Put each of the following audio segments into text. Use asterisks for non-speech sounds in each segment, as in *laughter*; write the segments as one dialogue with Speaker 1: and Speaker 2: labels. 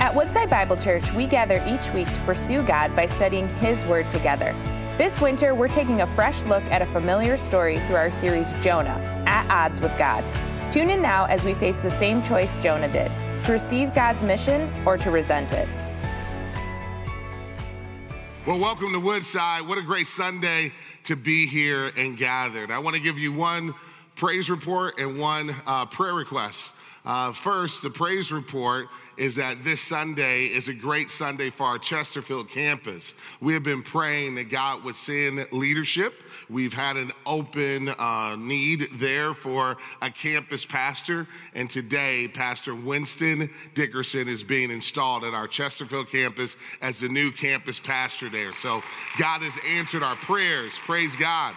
Speaker 1: At Woodside Bible Church, we gather each week to pursue God by studying His Word together. This winter, we're taking a fresh look at a familiar story through our series Jonah, At Odds with God. Tune in now as we face the same choice Jonah did to receive God's mission or to resent it.
Speaker 2: Well, welcome to Woodside. What a great Sunday to be here and gathered. I want to give you one praise report and one uh, prayer request. Uh, first, the praise report is that this Sunday is a great Sunday for our Chesterfield campus. We have been praying that God would send leadership. We've had an open uh, need there for a campus pastor, and today, Pastor Winston Dickerson is being installed at our Chesterfield campus as the new campus pastor there. So, God has answered our prayers. Praise God.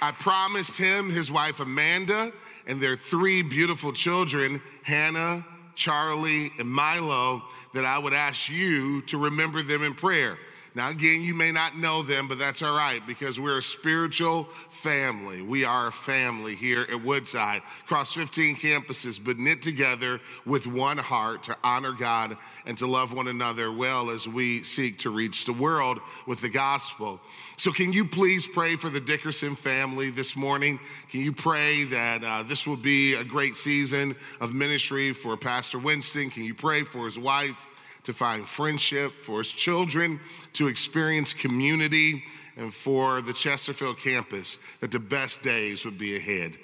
Speaker 2: I promised him, his wife Amanda, and their three beautiful children, Hannah, Charlie, and Milo, that I would ask you to remember them in prayer. Now, again, you may not know them, but that's all right because we're a spiritual family. We are a family here at Woodside, across 15 campuses, but knit together with one heart to honor God and to love one another well as we seek to reach the world with the gospel. So, can you please pray for the Dickerson family this morning? Can you pray that uh, this will be a great season of ministry for Pastor Winston? Can you pray for his wife? To find friendship, for his children to experience community, and for the Chesterfield campus that the best days would be ahead.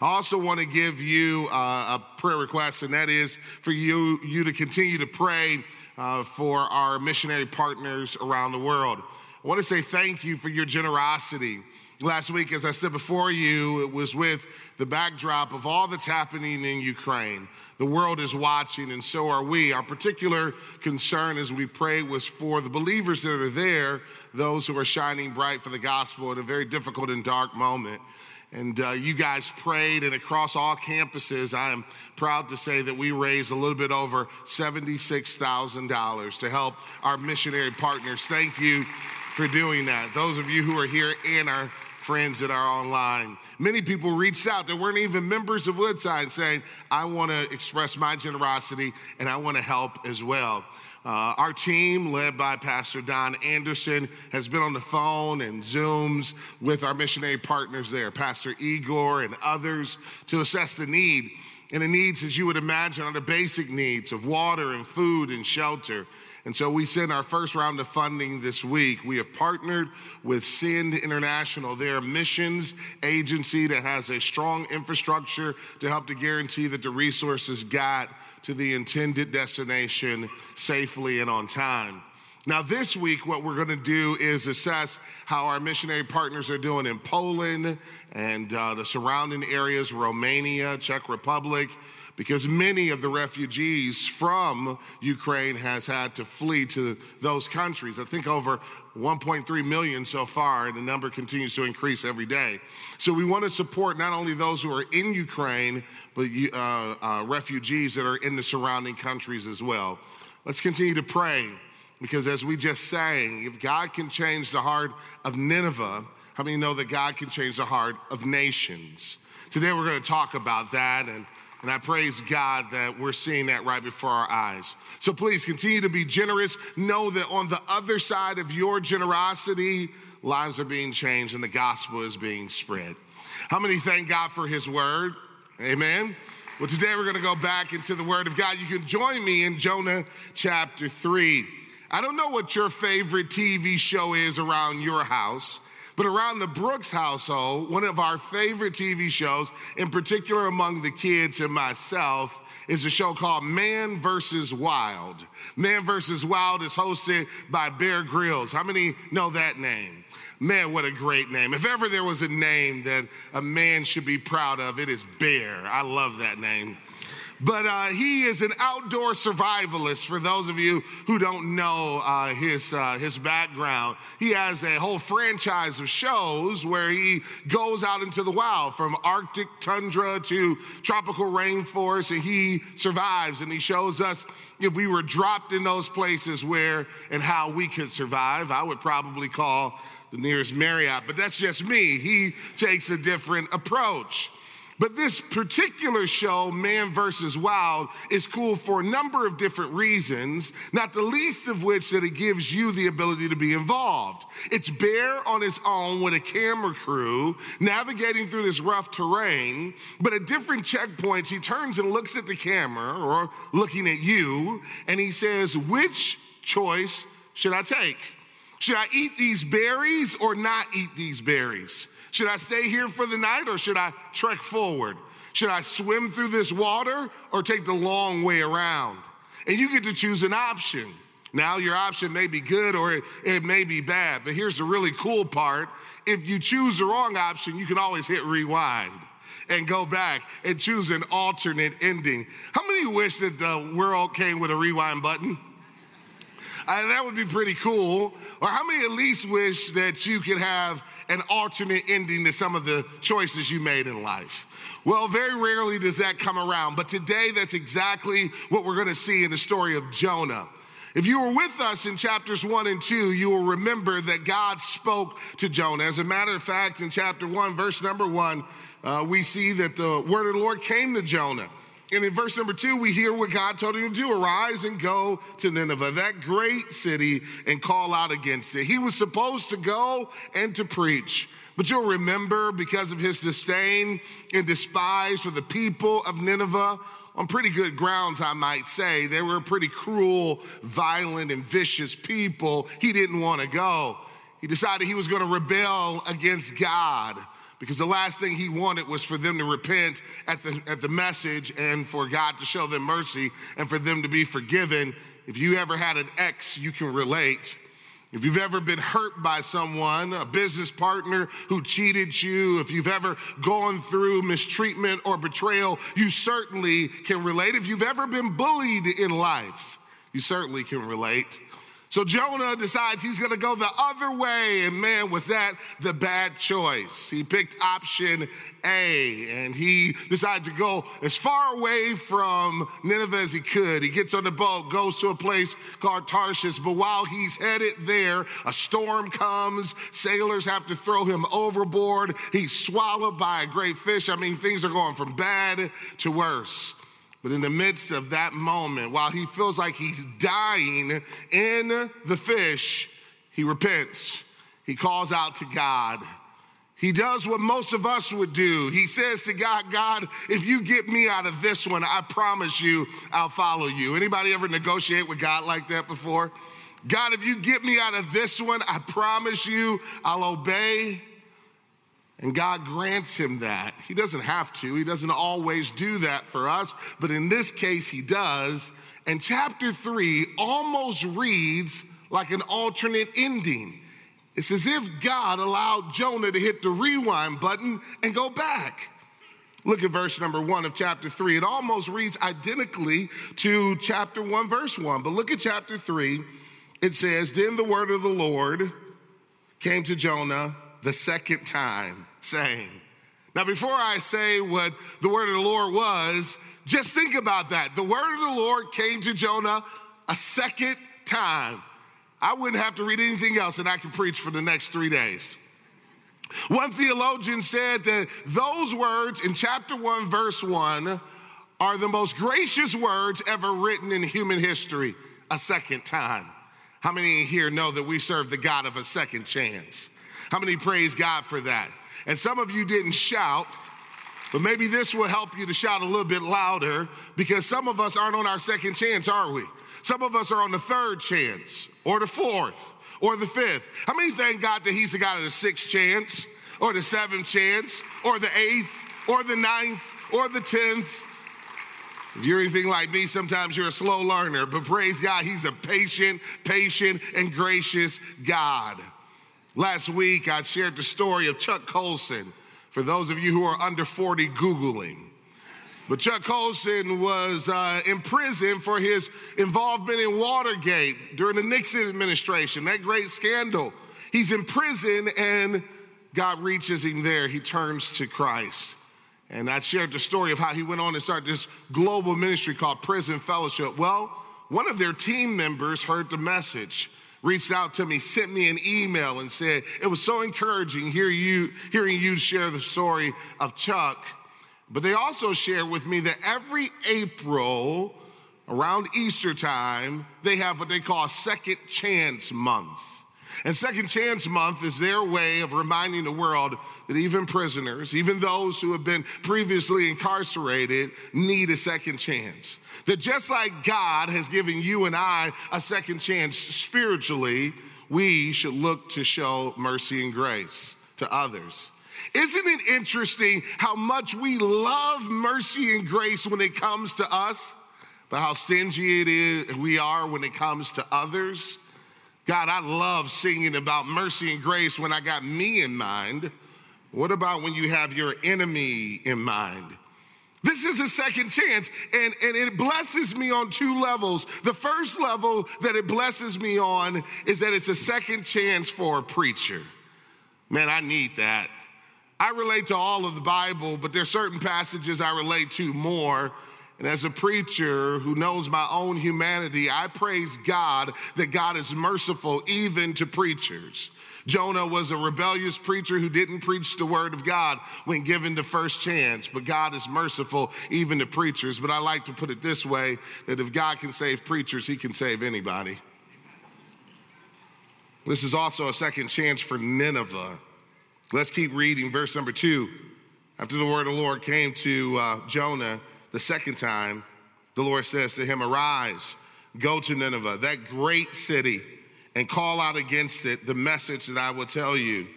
Speaker 2: I also want to give you uh, a prayer request, and that is for you, you to continue to pray uh, for our missionary partners around the world. I want to say thank you for your generosity. Last week, as I said before you, it was with the backdrop of all that's happening in Ukraine. The world is watching, and so are we. Our particular concern as we pray was for the believers that are there, those who are shining bright for the gospel in a very difficult and dark moment. And uh, you guys prayed, and across all campuses, I am proud to say that we raised a little bit over $76,000 to help our missionary partners. Thank you for doing that. Those of you who are here and our friends that are online. Many people reached out that weren't even members of Woodside saying, I want to express my generosity and I want to help as well. Uh, our team, led by Pastor Don Anderson, has been on the phone and Zooms with our missionary partners there, Pastor Igor and others, to assess the need. And the needs, as you would imagine, are the basic needs of water and food and shelter. And so we sent our first round of funding this week. We have partnered with Send International. They're missions agency that has a strong infrastructure to help to guarantee that the resources got to the intended destination safely and on time. Now, this week, what we're going to do is assess how our missionary partners are doing in Poland and uh, the surrounding areas, Romania, Czech Republic, because many of the refugees from Ukraine has had to flee to those countries. I think over 1.3 million so far, and the number continues to increase every day. So we want to support not only those who are in Ukraine, but uh, uh, refugees that are in the surrounding countries as well. Let's continue to pray because as we just sang, if God can change the heart of Nineveh, how many know that God can change the heart of nations? Today we're going to talk about that and and I praise God that we're seeing that right before our eyes. So please continue to be generous. Know that on the other side of your generosity, lives are being changed and the gospel is being spread. How many thank God for his word? Amen. Well, today we're going to go back into the word of God. You can join me in Jonah chapter 3. I don't know what your favorite TV show is around your house. But around the Brooks household, one of our favorite TV shows, in particular among the kids and myself, is a show called Man vs. Wild. Man vs. Wild is hosted by Bear Grylls. How many know that name? Man, what a great name. If ever there was a name that a man should be proud of, it is Bear. I love that name. But uh, he is an outdoor survivalist. For those of you who don't know uh, his uh, his background, he has a whole franchise of shows where he goes out into the wild, from Arctic tundra to tropical rainforest, and he survives. And he shows us if we were dropped in those places where and how we could survive. I would probably call the nearest Marriott, but that's just me. He takes a different approach. But this particular show, Man versus Wild, is cool for a number of different reasons, not the least of which that it gives you the ability to be involved. It's Bear on his own with a camera crew navigating through this rough terrain, but at different checkpoints, he turns and looks at the camera or looking at you, and he says, Which choice should I take? Should I eat these berries or not eat these berries? Should I stay here for the night or should I trek forward? Should I swim through this water or take the long way around? And you get to choose an option. Now, your option may be good or it, it, may be bad, but here's the really cool part. If you choose the wrong option, you can always hit rewind and go back and choose an alternate ending. How many wish that the world came with a rewind button? Uh, that would be pretty cool. Or how many at least wish that you could have an alternate ending to some of the choices you made in life? Well, very rarely does that come around, but today that's exactly what we're gonna see in the story of Jonah. If you were with us in chapters one and two, you will remember that God spoke to Jonah. As a matter of fact, in chapter one, verse number one, uh, we see that the word of the Lord came to Jonah. And in verse number two, we hear what God told him to do arise and go to Nineveh, that great city, and call out against it. He was supposed to go and to preach. But you'll remember because of his disdain and despise for the people of Nineveh, on pretty good grounds, I might say. They were pretty cruel, violent, and vicious people. He didn't want to go. He decided he was going to rebel against God because the last thing he wanted was for them to repent at the, at the message and for God to show them mercy and for them to be forgiven. If you ever had an ex, you can relate. If you've ever been hurt by someone, a business partner who cheated you, if you've ever gone through mistreatment or betrayal, you certainly can relate. If you've ever been bullied in life, you certainly can relate. So Jonah decides he's gonna go the other way, and man, was that the bad choice. He picked option A, and he decided to go as far away from Nineveh as he could. He gets on the boat, goes to a place called Tarshish, but while he's headed there, a storm comes. Sailors have to throw him overboard. He's swallowed by a great fish. I mean, things are going from bad to worse. But in the midst of that moment, while he feels like he's dying in the fish, he repents. He calls out to God. He does what most of us would do. He says to God, God, if you get me out of this one, I promise you I'll follow you. Anybody ever negotiate with God like that before? God, if you get me out of this one, I promise you I'll obey. And God grants him that. He doesn't have to, He doesn't always do that for us, but in this case, He does. And chapter three almost reads like an alternate ending. It's as if God allowed Jonah to hit the rewind button and go back. Look at verse number one of chapter three. It almost reads identically to chapter one, verse one. But look at chapter three. It says, Then the word of the Lord came to Jonah the second time, saying, Now, before I say what the word of the Lord was, just think about that. The word of the Lord came to Jonah a second time. I wouldn't have to read anything else and I could preach for the next three days. One theologian said that those words in chapter 1, verse 1 are the most gracious words ever written in human history a second time. How many here know that we serve the God of a second chance? How many praise God for that? And some of you didn't shout, but maybe this will help you to shout a little bit louder because some of us aren't on our second chance, are we? Some of us are on the third chance or the fourth or the fifth. How many thank God that He's the God of the sixth chance or the seventh chance or the eighth or the ninth or the tenth? If you're anything like me, sometimes you're a slow learner, but praise God, He's a patient, patient, and gracious God. Last week, I shared the story of Chuck Colson. For those of you who are under 40, Googling. But Chuck Colson was uh, in prison for his involvement in Watergate during the Nixon administration, that great scandal. He's in prison and God reaches him there. He turns to Christ. And I shared the story of how he went on and started this global ministry called Prison Fellowship. Well, one of their team members heard the message reached out to me, sent me an email, and said, It was so encouraging hear you, hearing you share the story of Chuck But they also shared with me that every April, around Easter time, they have what they call Second Chance Month. And Second Chance Month is their way of reminding the world that even prisoners, even those who have been previously incarcerated, need a second chance. That just like God has given you and I a second chance spiritually, we should look to show mercy and grace to others. Isn't it interesting how much we love mercy and grace when it comes to us, but how stingy it is we are when it comes to others? God, I love singing about mercy and grace when I got me in mind. What about when you have your enemy in mind? This is a second chance, and, and it blesses me on two levels. The first level that it blesses me on is that it's a second chance for a preacher. Man, I need that. I relate to all of the Bible, but there's certain passages I relate to more. And as a preacher who knows my own humanity, I praise God that God is merciful even to preachers. Jonah was a rebellious preacher who didn't preach the word of God when given the first chance, but God is merciful even to preachers. But I like to put it this way that if God can save preachers, he can save anybody. This is also a second chance for Nineveh. Let's keep reading verse number two. After the word of the Lord came to uh, Jonah the second time, the Lord says to him, Arise, go to Nineveh, that great city and call out against it the message that I will tell you.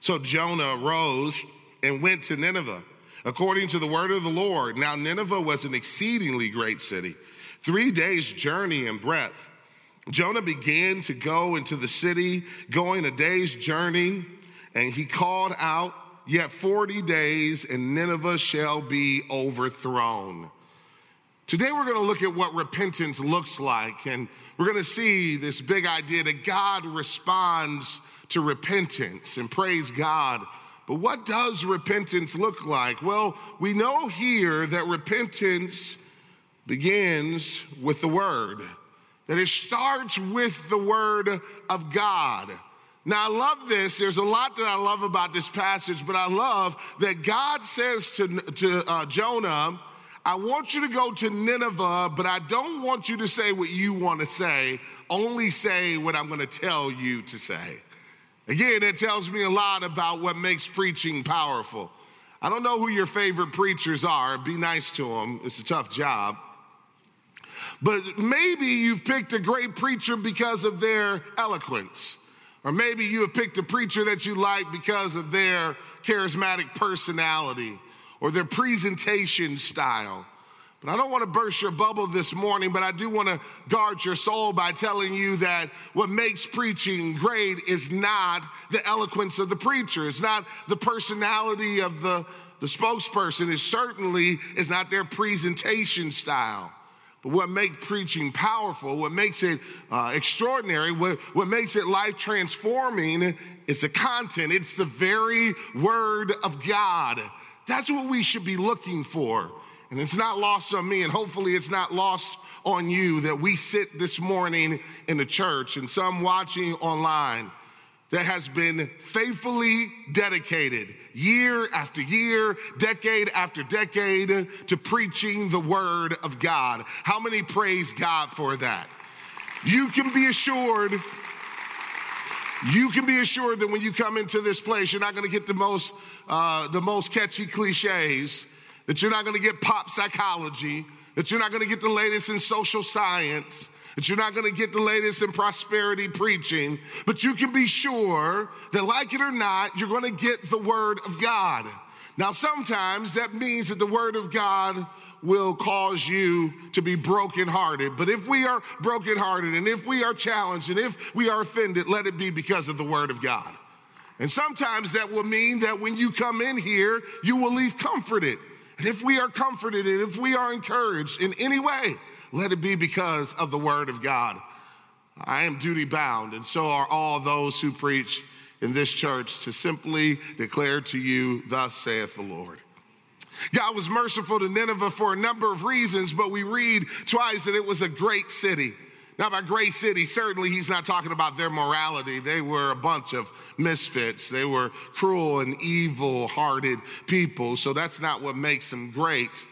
Speaker 2: So Jonah arose and went to Nineveh, according to the word of the Lord. Now, Nineveh was an exceedingly great city, three days' journey in breadth. Jonah began to go into the city, going a day's journey, and he called out, Yet 40 days, and Nineveh shall be overthrown. Today, we're going to look at what repentance looks like, and we're going to see this big idea that God responds to repentance and praise God. But what does repentance look like? Well, we know here that repentance begins with the Word, that it starts with the Word of God. Now, I love this. There's a lot that I love about this passage, but I love that God says to, to uh, Jonah, I want you to go to Nineveh, but I don't want you to say what you want to say. Only say what I'm going to tell you to say. Again, that tells me a lot about what makes preaching powerful. I don't know who your favorite preachers are. Be nice to them, it's a tough job. But maybe you've picked a great preacher because of their eloquence. Or maybe you have picked a preacher that you like because of their charismatic personality or their presentation style. But I don't want to burst your bubble this morning, but I do want to guard your soul by telling you that what makes preaching great is not the eloquence of the preacher. It's not the personality of the, the spokesperson. It certainly is not their presentation style. But what makes preaching powerful, what makes it uh, extraordinary, what, what makes it life transforming is the content. It's the very word of God. That's what we should be looking for. And it's not lost on me, and hopefully it's not lost on you that we sit this morning in the church and some watching online that has been faithfully dedicated year after year, decade after decade to preaching the word of God. How many praise God for that? You can be assured you can be assured that when you come into this place, you're not going to get the most, uh, the most catchy cliches, that you're not going to get pop psychology, that you're not going to get the latest in social science, that you're not going to get the latest in prosperity preaching, but you can be sure that, like it or not, you're going to get the Word of God. Now, sometimes that means that the Word of God will cause you to be brokenhearted. But if we are brokenhearted and if we are challenged and if we are offended, let it be because of the word of God. And sometimes that will mean that when you come in here, you will leave comforted. And if we are comforted and if we are encouraged in any way, let it be because of the word of God. I am duty bound, and so are all those who preach in this church to simply declare to you, Thus saith the Lord. God was merciful to Nineveh for a number of reasons, but we read twice that it was a great city. Now, by great city, certainly he's not talking about their morality. They were a bunch of misfits. They were cruel and evil hearted people. So that's not what makes them great.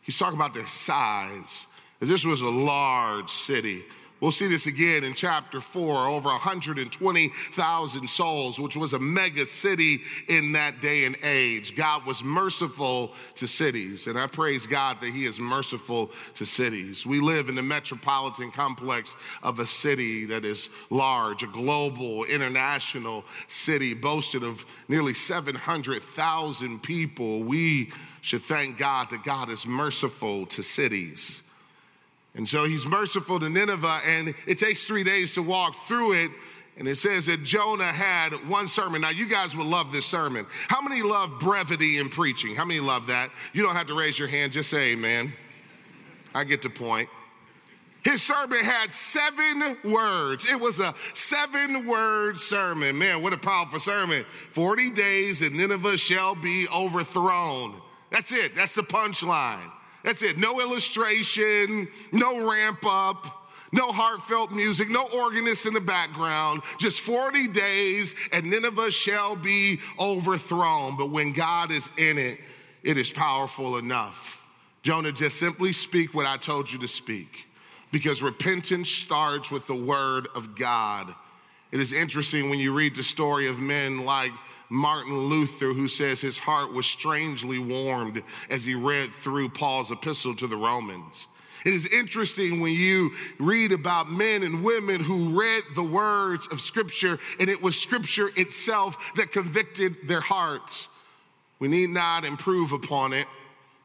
Speaker 2: He's talking about their size. This was a large city. We'll see this again in chapter four, over 120,000 souls, which was a mega city in that day and age. God was merciful to cities, and I praise God that He is merciful to cities. We live in the metropolitan complex of a city that is large, a global, international city, boasted of nearly 700,000 people. We should thank God that God is merciful to cities. And so he's merciful to Nineveh, and it takes three days to walk through it. And it says that Jonah had one sermon. Now, you guys will love this sermon. How many love brevity in preaching? How many love that? You don't have to raise your hand, just say amen. I get the point. His sermon had seven words. It was a seven word sermon. Man, what a powerful sermon. 40 days and Nineveh shall be overthrown. That's it, that's the punchline. That's it. No illustration, no ramp up. No heartfelt music, no organist in the background, just 40 days and Nineveh shall be overthrown. But when God is in it, it is powerful enough. Jonah, just simply speak what I told you to speak because repentance starts with the word of God. It is interesting when you read the story of men like Martin Luther, who says his heart was strangely warmed as he read through Paul's epistle to the Romans. It is interesting when you read about men and women who read the words of Scripture, and it was Scripture itself that convicted their hearts. We need not improve upon it.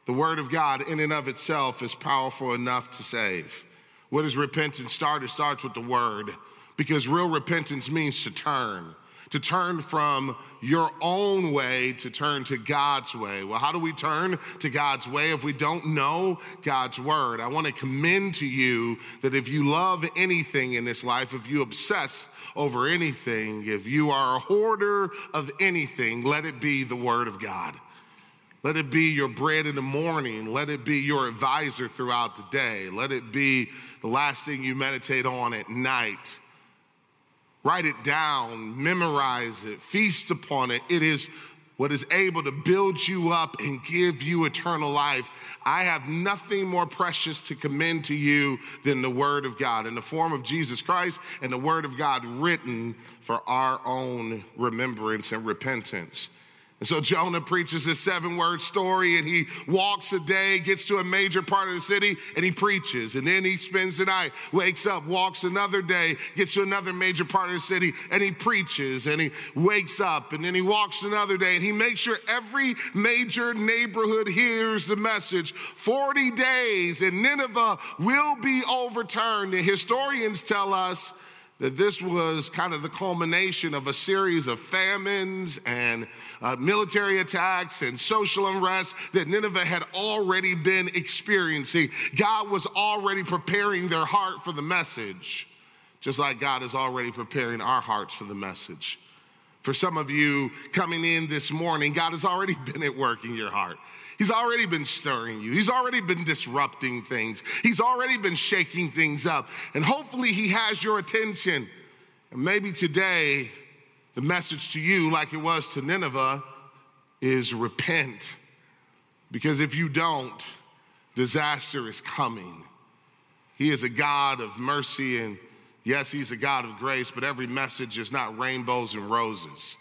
Speaker 2: The Word of God, in and of itself, is powerful enough to save. What does repentance start? It starts with the Word, because real repentance means to turn to turn from your own way to turn to God's way. Well, how do we turn to God's way if we don't know God's word? I want to commend to you that if you love anything in this life, if you obsess over anything, if you are a hoarder of anything, let it be the word of God. Let it be your bread in the morning. Let it be your advisor throughout the day. Let it be the last thing you meditate on at night. Write it down, memorize it, feast upon it. It is what is able to build you up and give you eternal life. I have nothing more precious to commend to you than the Word of God in the form of Jesus Christ and the Word of God written for our own remembrance and repentance. And so Jonah preaches this seven word story and he walks a day, gets to a major part of the city, and he preaches. And then he spends the night, wakes up, walks another day, gets to another major part of the city, and he preaches. And he wakes up, and then he walks another day, and he makes sure every major neighborhood hears the message 40 days, and Nineveh will be overturned. And historians tell us that this was kind of the culmination of a series of famines and uh, military attacks and social unrest that Nineveh had already been experiencing. God was already preparing their heart for the message, just like God is already preparing our hearts for the message. For some of you coming in this morning, God has already *laughs* been at work in your heart. He's already been stirring you. He's already been disrupting things. He's already been shaking things up. And hopefully, He has your attention. And maybe today, the message to you, like it was to Nineveh, is repent. Because if you don't, disaster is coming. He is a God of mercy, and yes, He's a God of grace, but every message is not rainbows and roses.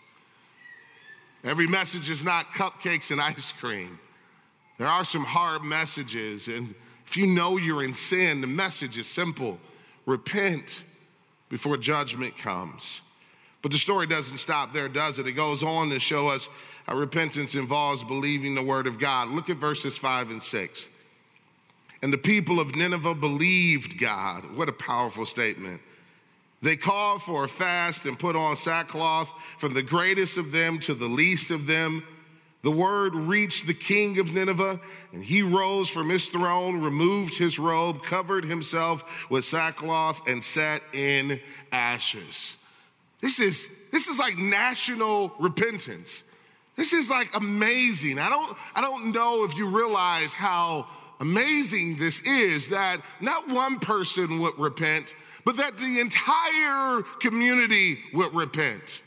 Speaker 2: Every message is not cupcakes and ice cream. There are some hard messages, and if you know you're in sin, the message is simple repent before judgment comes. But the story doesn't stop there, does it? It goes on to show us how repentance involves believing the word of God. Look at verses five and six. And the people of Nineveh believed God. What a powerful statement. They called for a fast and put on sackcloth from the greatest of them to the least of them. The word reached the king of Nineveh, and he rose from his throne, removed his robe, covered himself with sackcloth, and sat in ashes. This is, this is like national repentance. This is like amazing. I don't, I don't know if you realize how amazing this is that not one person would repent, but that the entire community would repent,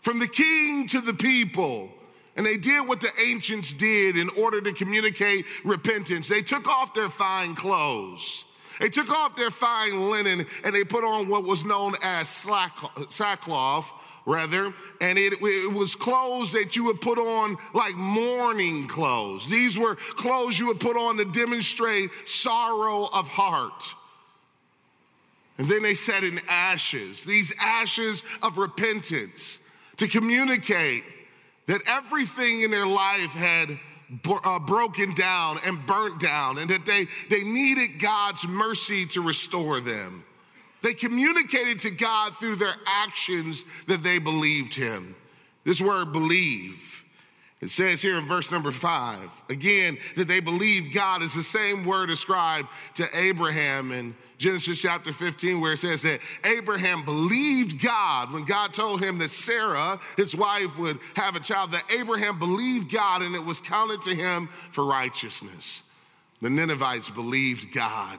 Speaker 2: from the king to the people. And they did what the ancients did in order to communicate repentance. They took off their fine clothes. They took off their fine linen and they put on what was known as sackcloth, rather, and it, it, was clothes that you would put on like mourning clothes. These were clothes you would put on to demonstrate sorrow of heart. And then they sat in ashes, these ashes of repentance, to communicate that everything in their life had uh, broken down and burnt down, and that they, they needed God's mercy to restore them. They communicated to God through their actions that they believed Him. This word believe, it says here in verse number five, again, that they believed God is the same word ascribed to Abraham in Genesis chapter 15, where it says that Abraham believed God when God told him that Sarah, his wife, would have a child, that Abraham believed God and it was counted to him for righteousness. The Ninevites believed God.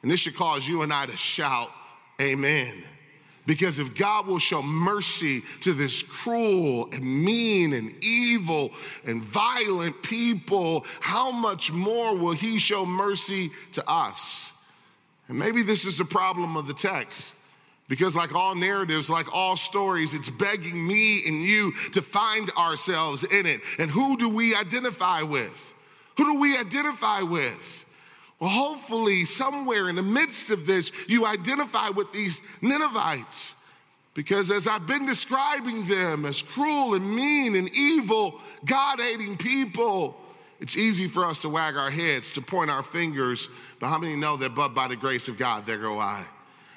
Speaker 2: And this should cause you and I to shout, Amen. Because if God will show mercy to this cruel and mean and evil and violent people, how much more will He show mercy to us? And maybe this is the problem of the text. Because, like all narratives, like all stories, it's begging me and you to find ourselves in it. And who do we identify with? Who do we identify with? Well, hopefully, somewhere in the midst of this, you identify with these Ninevites. Because as I've been describing them as cruel and mean and evil, God hating people, it's easy for us to wag our heads, to point our fingers. But how many know that, but by the grace of God, there go I?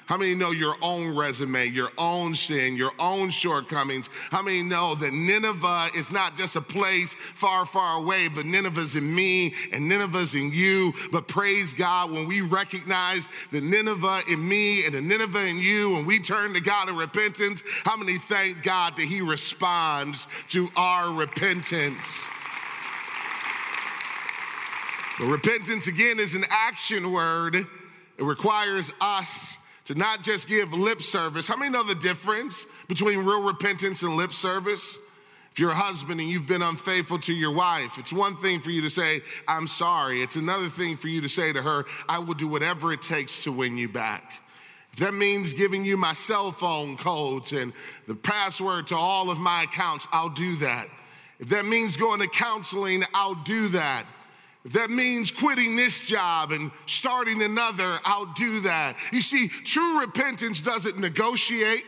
Speaker 2: How many know your own resume, your own sin, your own shortcomings? How many know that Nineveh is not just a place far, far away, but Nineveh's in me and Nineveh's in you? But praise God, when we recognize the Nineveh in me and the Nineveh in you, and we turn to God in repentance, how many thank God that He responds to our repentance? The repentance again is an action word. It requires us to not just give lip service. How many know the difference between real repentance and lip service? If you're a husband and you've been unfaithful to your wife, it's one thing for you to say, I'm sorry. It's another thing for you to say to her, I will do whatever it takes to win you back. If that means giving you my cell phone codes and the password to all of my accounts, I'll do that. If that means going to counseling, I'll do that. That means quitting this job and starting another, I'll do that. You see, true repentance doesn't negotiate,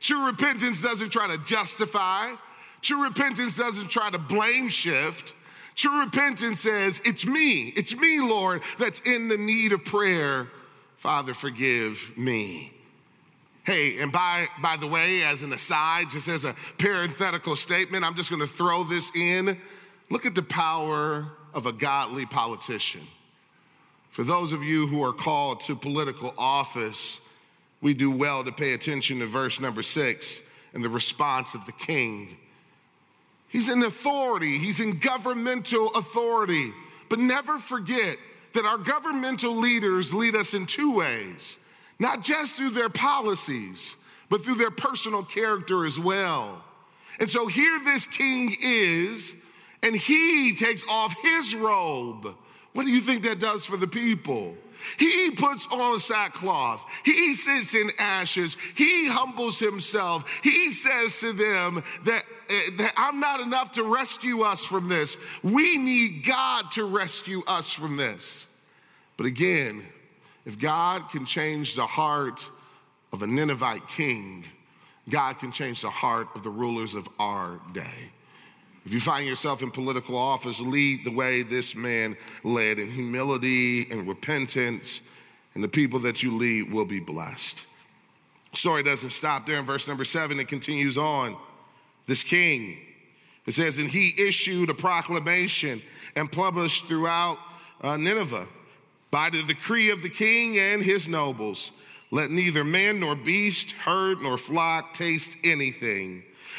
Speaker 2: true repentance doesn't try to justify, true repentance doesn't try to blame shift. True repentance says, It's me, it's me, Lord, that's in the need of prayer. Father, forgive me. Hey, and by, by the way, as an aside, just as a parenthetical statement, I'm just gonna throw this in. Look at the power of a godly politician. For those of you who are called to political office, we do well to pay attention to verse number six and the response of the king. He's in authority, he's in governmental authority. But never forget that our governmental leaders lead us in two ways not just through their policies, but through their personal character as well. And so here this king is and he takes off his robe. What do you think that does for the people? He puts on sackcloth. He sits in ashes. He humbles himself. He says to them that, uh, that I'm not enough to rescue us from this. We need God to rescue us from this. But again, if God can change the heart of a Ninevite king, God can change the heart of the rulers of our day. If you find yourself in political office, lead the way this man led in humility and repentance, and the people that you lead will be blessed. story doesn't stop there in verse number seven, it continues on. This king, it says, and he issued a proclamation and published throughout uh, Nineveh by the decree of the king and his nobles. Let neither man nor beast, herd nor flock taste anything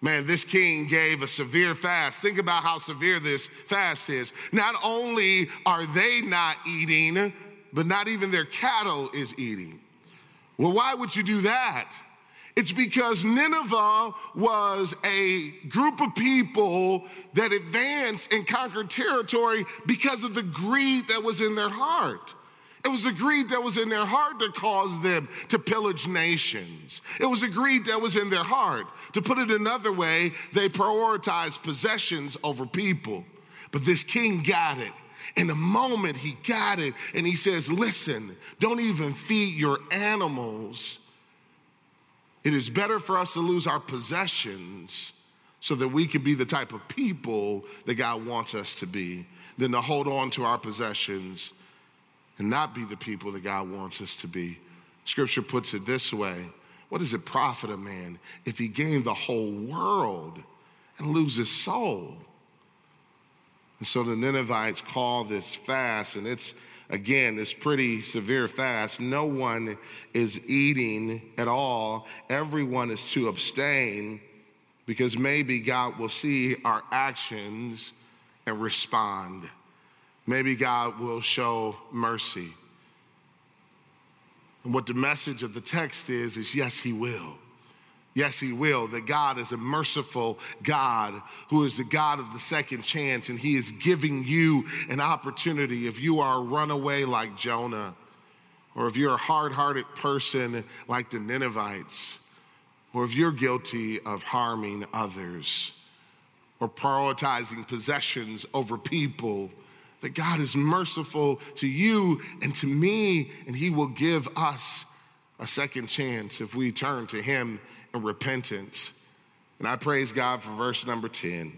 Speaker 2: Man, this king gave a severe fast. Think about how severe this fast is. Not only are they not eating, but not even their cattle is eating. Well, why would you do that? It's because Nineveh was a group of people that advanced and conquered territory because of the greed that was in their heart. It was a greed that was in their heart that caused them to pillage nations. It was a greed that was in their heart. To put it another way, they prioritized possessions over people. But this king got it. In a moment, he got it and he says, Listen, don't even feed your animals. It is better for us to lose our possessions so that we can be the type of people that God wants us to be than to hold on to our possessions and not be the people that God wants us to be. Scripture puts it this way What does it profit a man if he gain the whole world and lose his soul? And so the Ninevites call this fast, and it's again, it's pretty severe fast. No one is eating at all, everyone is to abstain because maybe God will see our actions and respond. Maybe God will show mercy. And what the message of the text is, is yes, He will. Yes, He will. That God is a merciful God who is the God of the second chance, and He is giving you an opportunity. If you are a runaway like Jonah, or if you're a hard hearted person like the Ninevites, or if you're guilty of harming others, or prioritizing possessions over people, that God is merciful to you and to me, and He will give us a second chance if we turn to Him in repentance. And I praise God for verse number 10.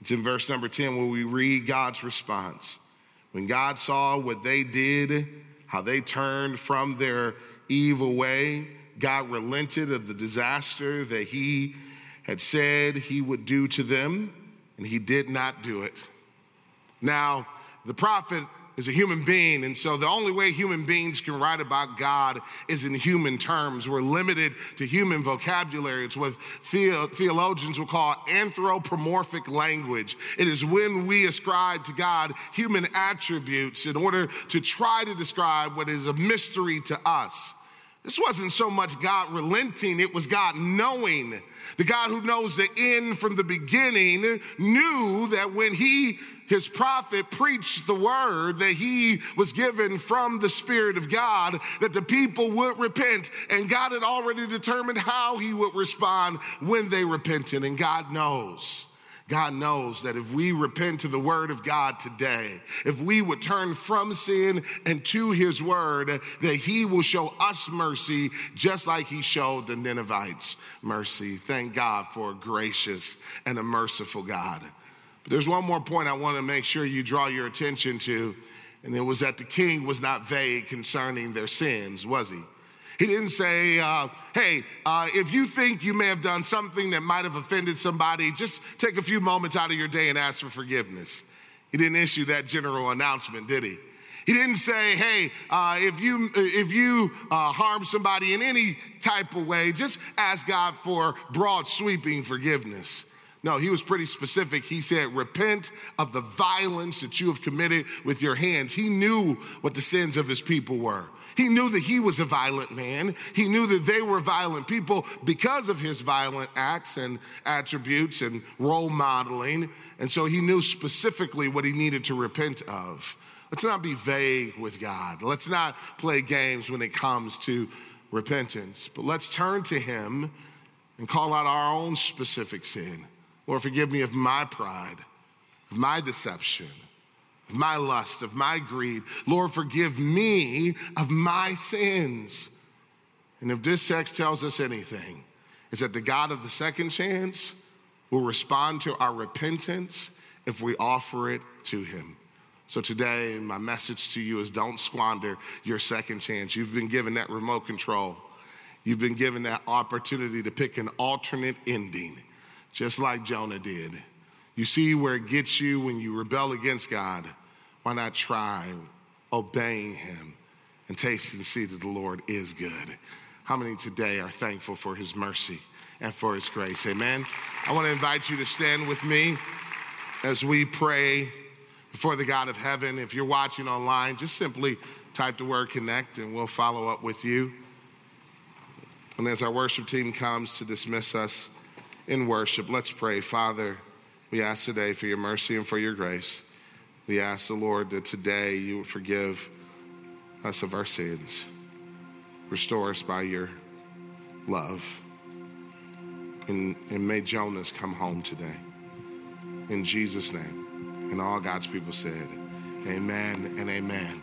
Speaker 2: It's in verse number 10 where we read God's response. When God saw what they did, how they turned from their evil way, God relented of the disaster that He had said He would do to them, and He did not do it. Now, the prophet is a human being, and so the only way human beings can write about God is in human terms. We're limited to human vocabulary. It's what theologians will call anthropomorphic language. It is when we ascribe to God human attributes in order to try to describe what is a mystery to us. This wasn't so much God relenting, it was God knowing. The God who knows the end from the beginning knew that when he his prophet preached the word that he was given from the Spirit of God, that the people would repent. And God had already determined how he would respond when they repented. And God knows. God knows that if we repent to the word of God today, if we would turn from sin and to his word, that he will show us mercy just like he showed the Ninevites mercy. Thank God for a gracious and a merciful God. But there's one more point I want to make sure you draw your attention to, and it was that the king was not vague concerning their sins, was he? He didn't say, uh, hey, uh, if you think you may have done something that might have offended somebody, just take a few moments out of your day and ask for forgiveness. He didn't issue that general announcement, did he? He didn't say, hey, uh, if you, if you uh, harm somebody in any type of way, just ask God for broad sweeping forgiveness. No, he was pretty specific. He said, Repent of the violence that you have committed with your hands. He knew what the sins of his people were. He knew that he was a violent man. He knew that they were violent people because of his violent acts and attributes and role modeling. And so he knew specifically what he needed to repent of. Let's not be vague with God. Let's not play games when it comes to repentance, but let's turn to him and call out our own specific sin. Lord, forgive me of my pride, of my deception, of my lust, of my greed. Lord, forgive me of my sins. And if this text tells us anything, it's that the God of the second chance will respond to our repentance if we offer it to him. So today, my message to you is don't squander your second chance. You've been given that remote control. You've been given that opportunity to pick an alternate ending, just like Jonah did. You see where it gets you when you rebel against God. Why not try obeying Him and taste and see that the Lord is good? How many today are thankful for His mercy and for His grace? Amen. I want to invite you to stand with me as we pray before the God of heaven. If you're watching online, just simply type the word connect and we'll follow up with you. And as our worship team comes to dismiss us in worship, let's pray. Father, we ask today for your mercy and for your grace. We ask the Lord that today you would forgive us of our sins, restore us by your love. And, and may Jonas come home today. In Jesus' name. And all God's people said, Amen and amen.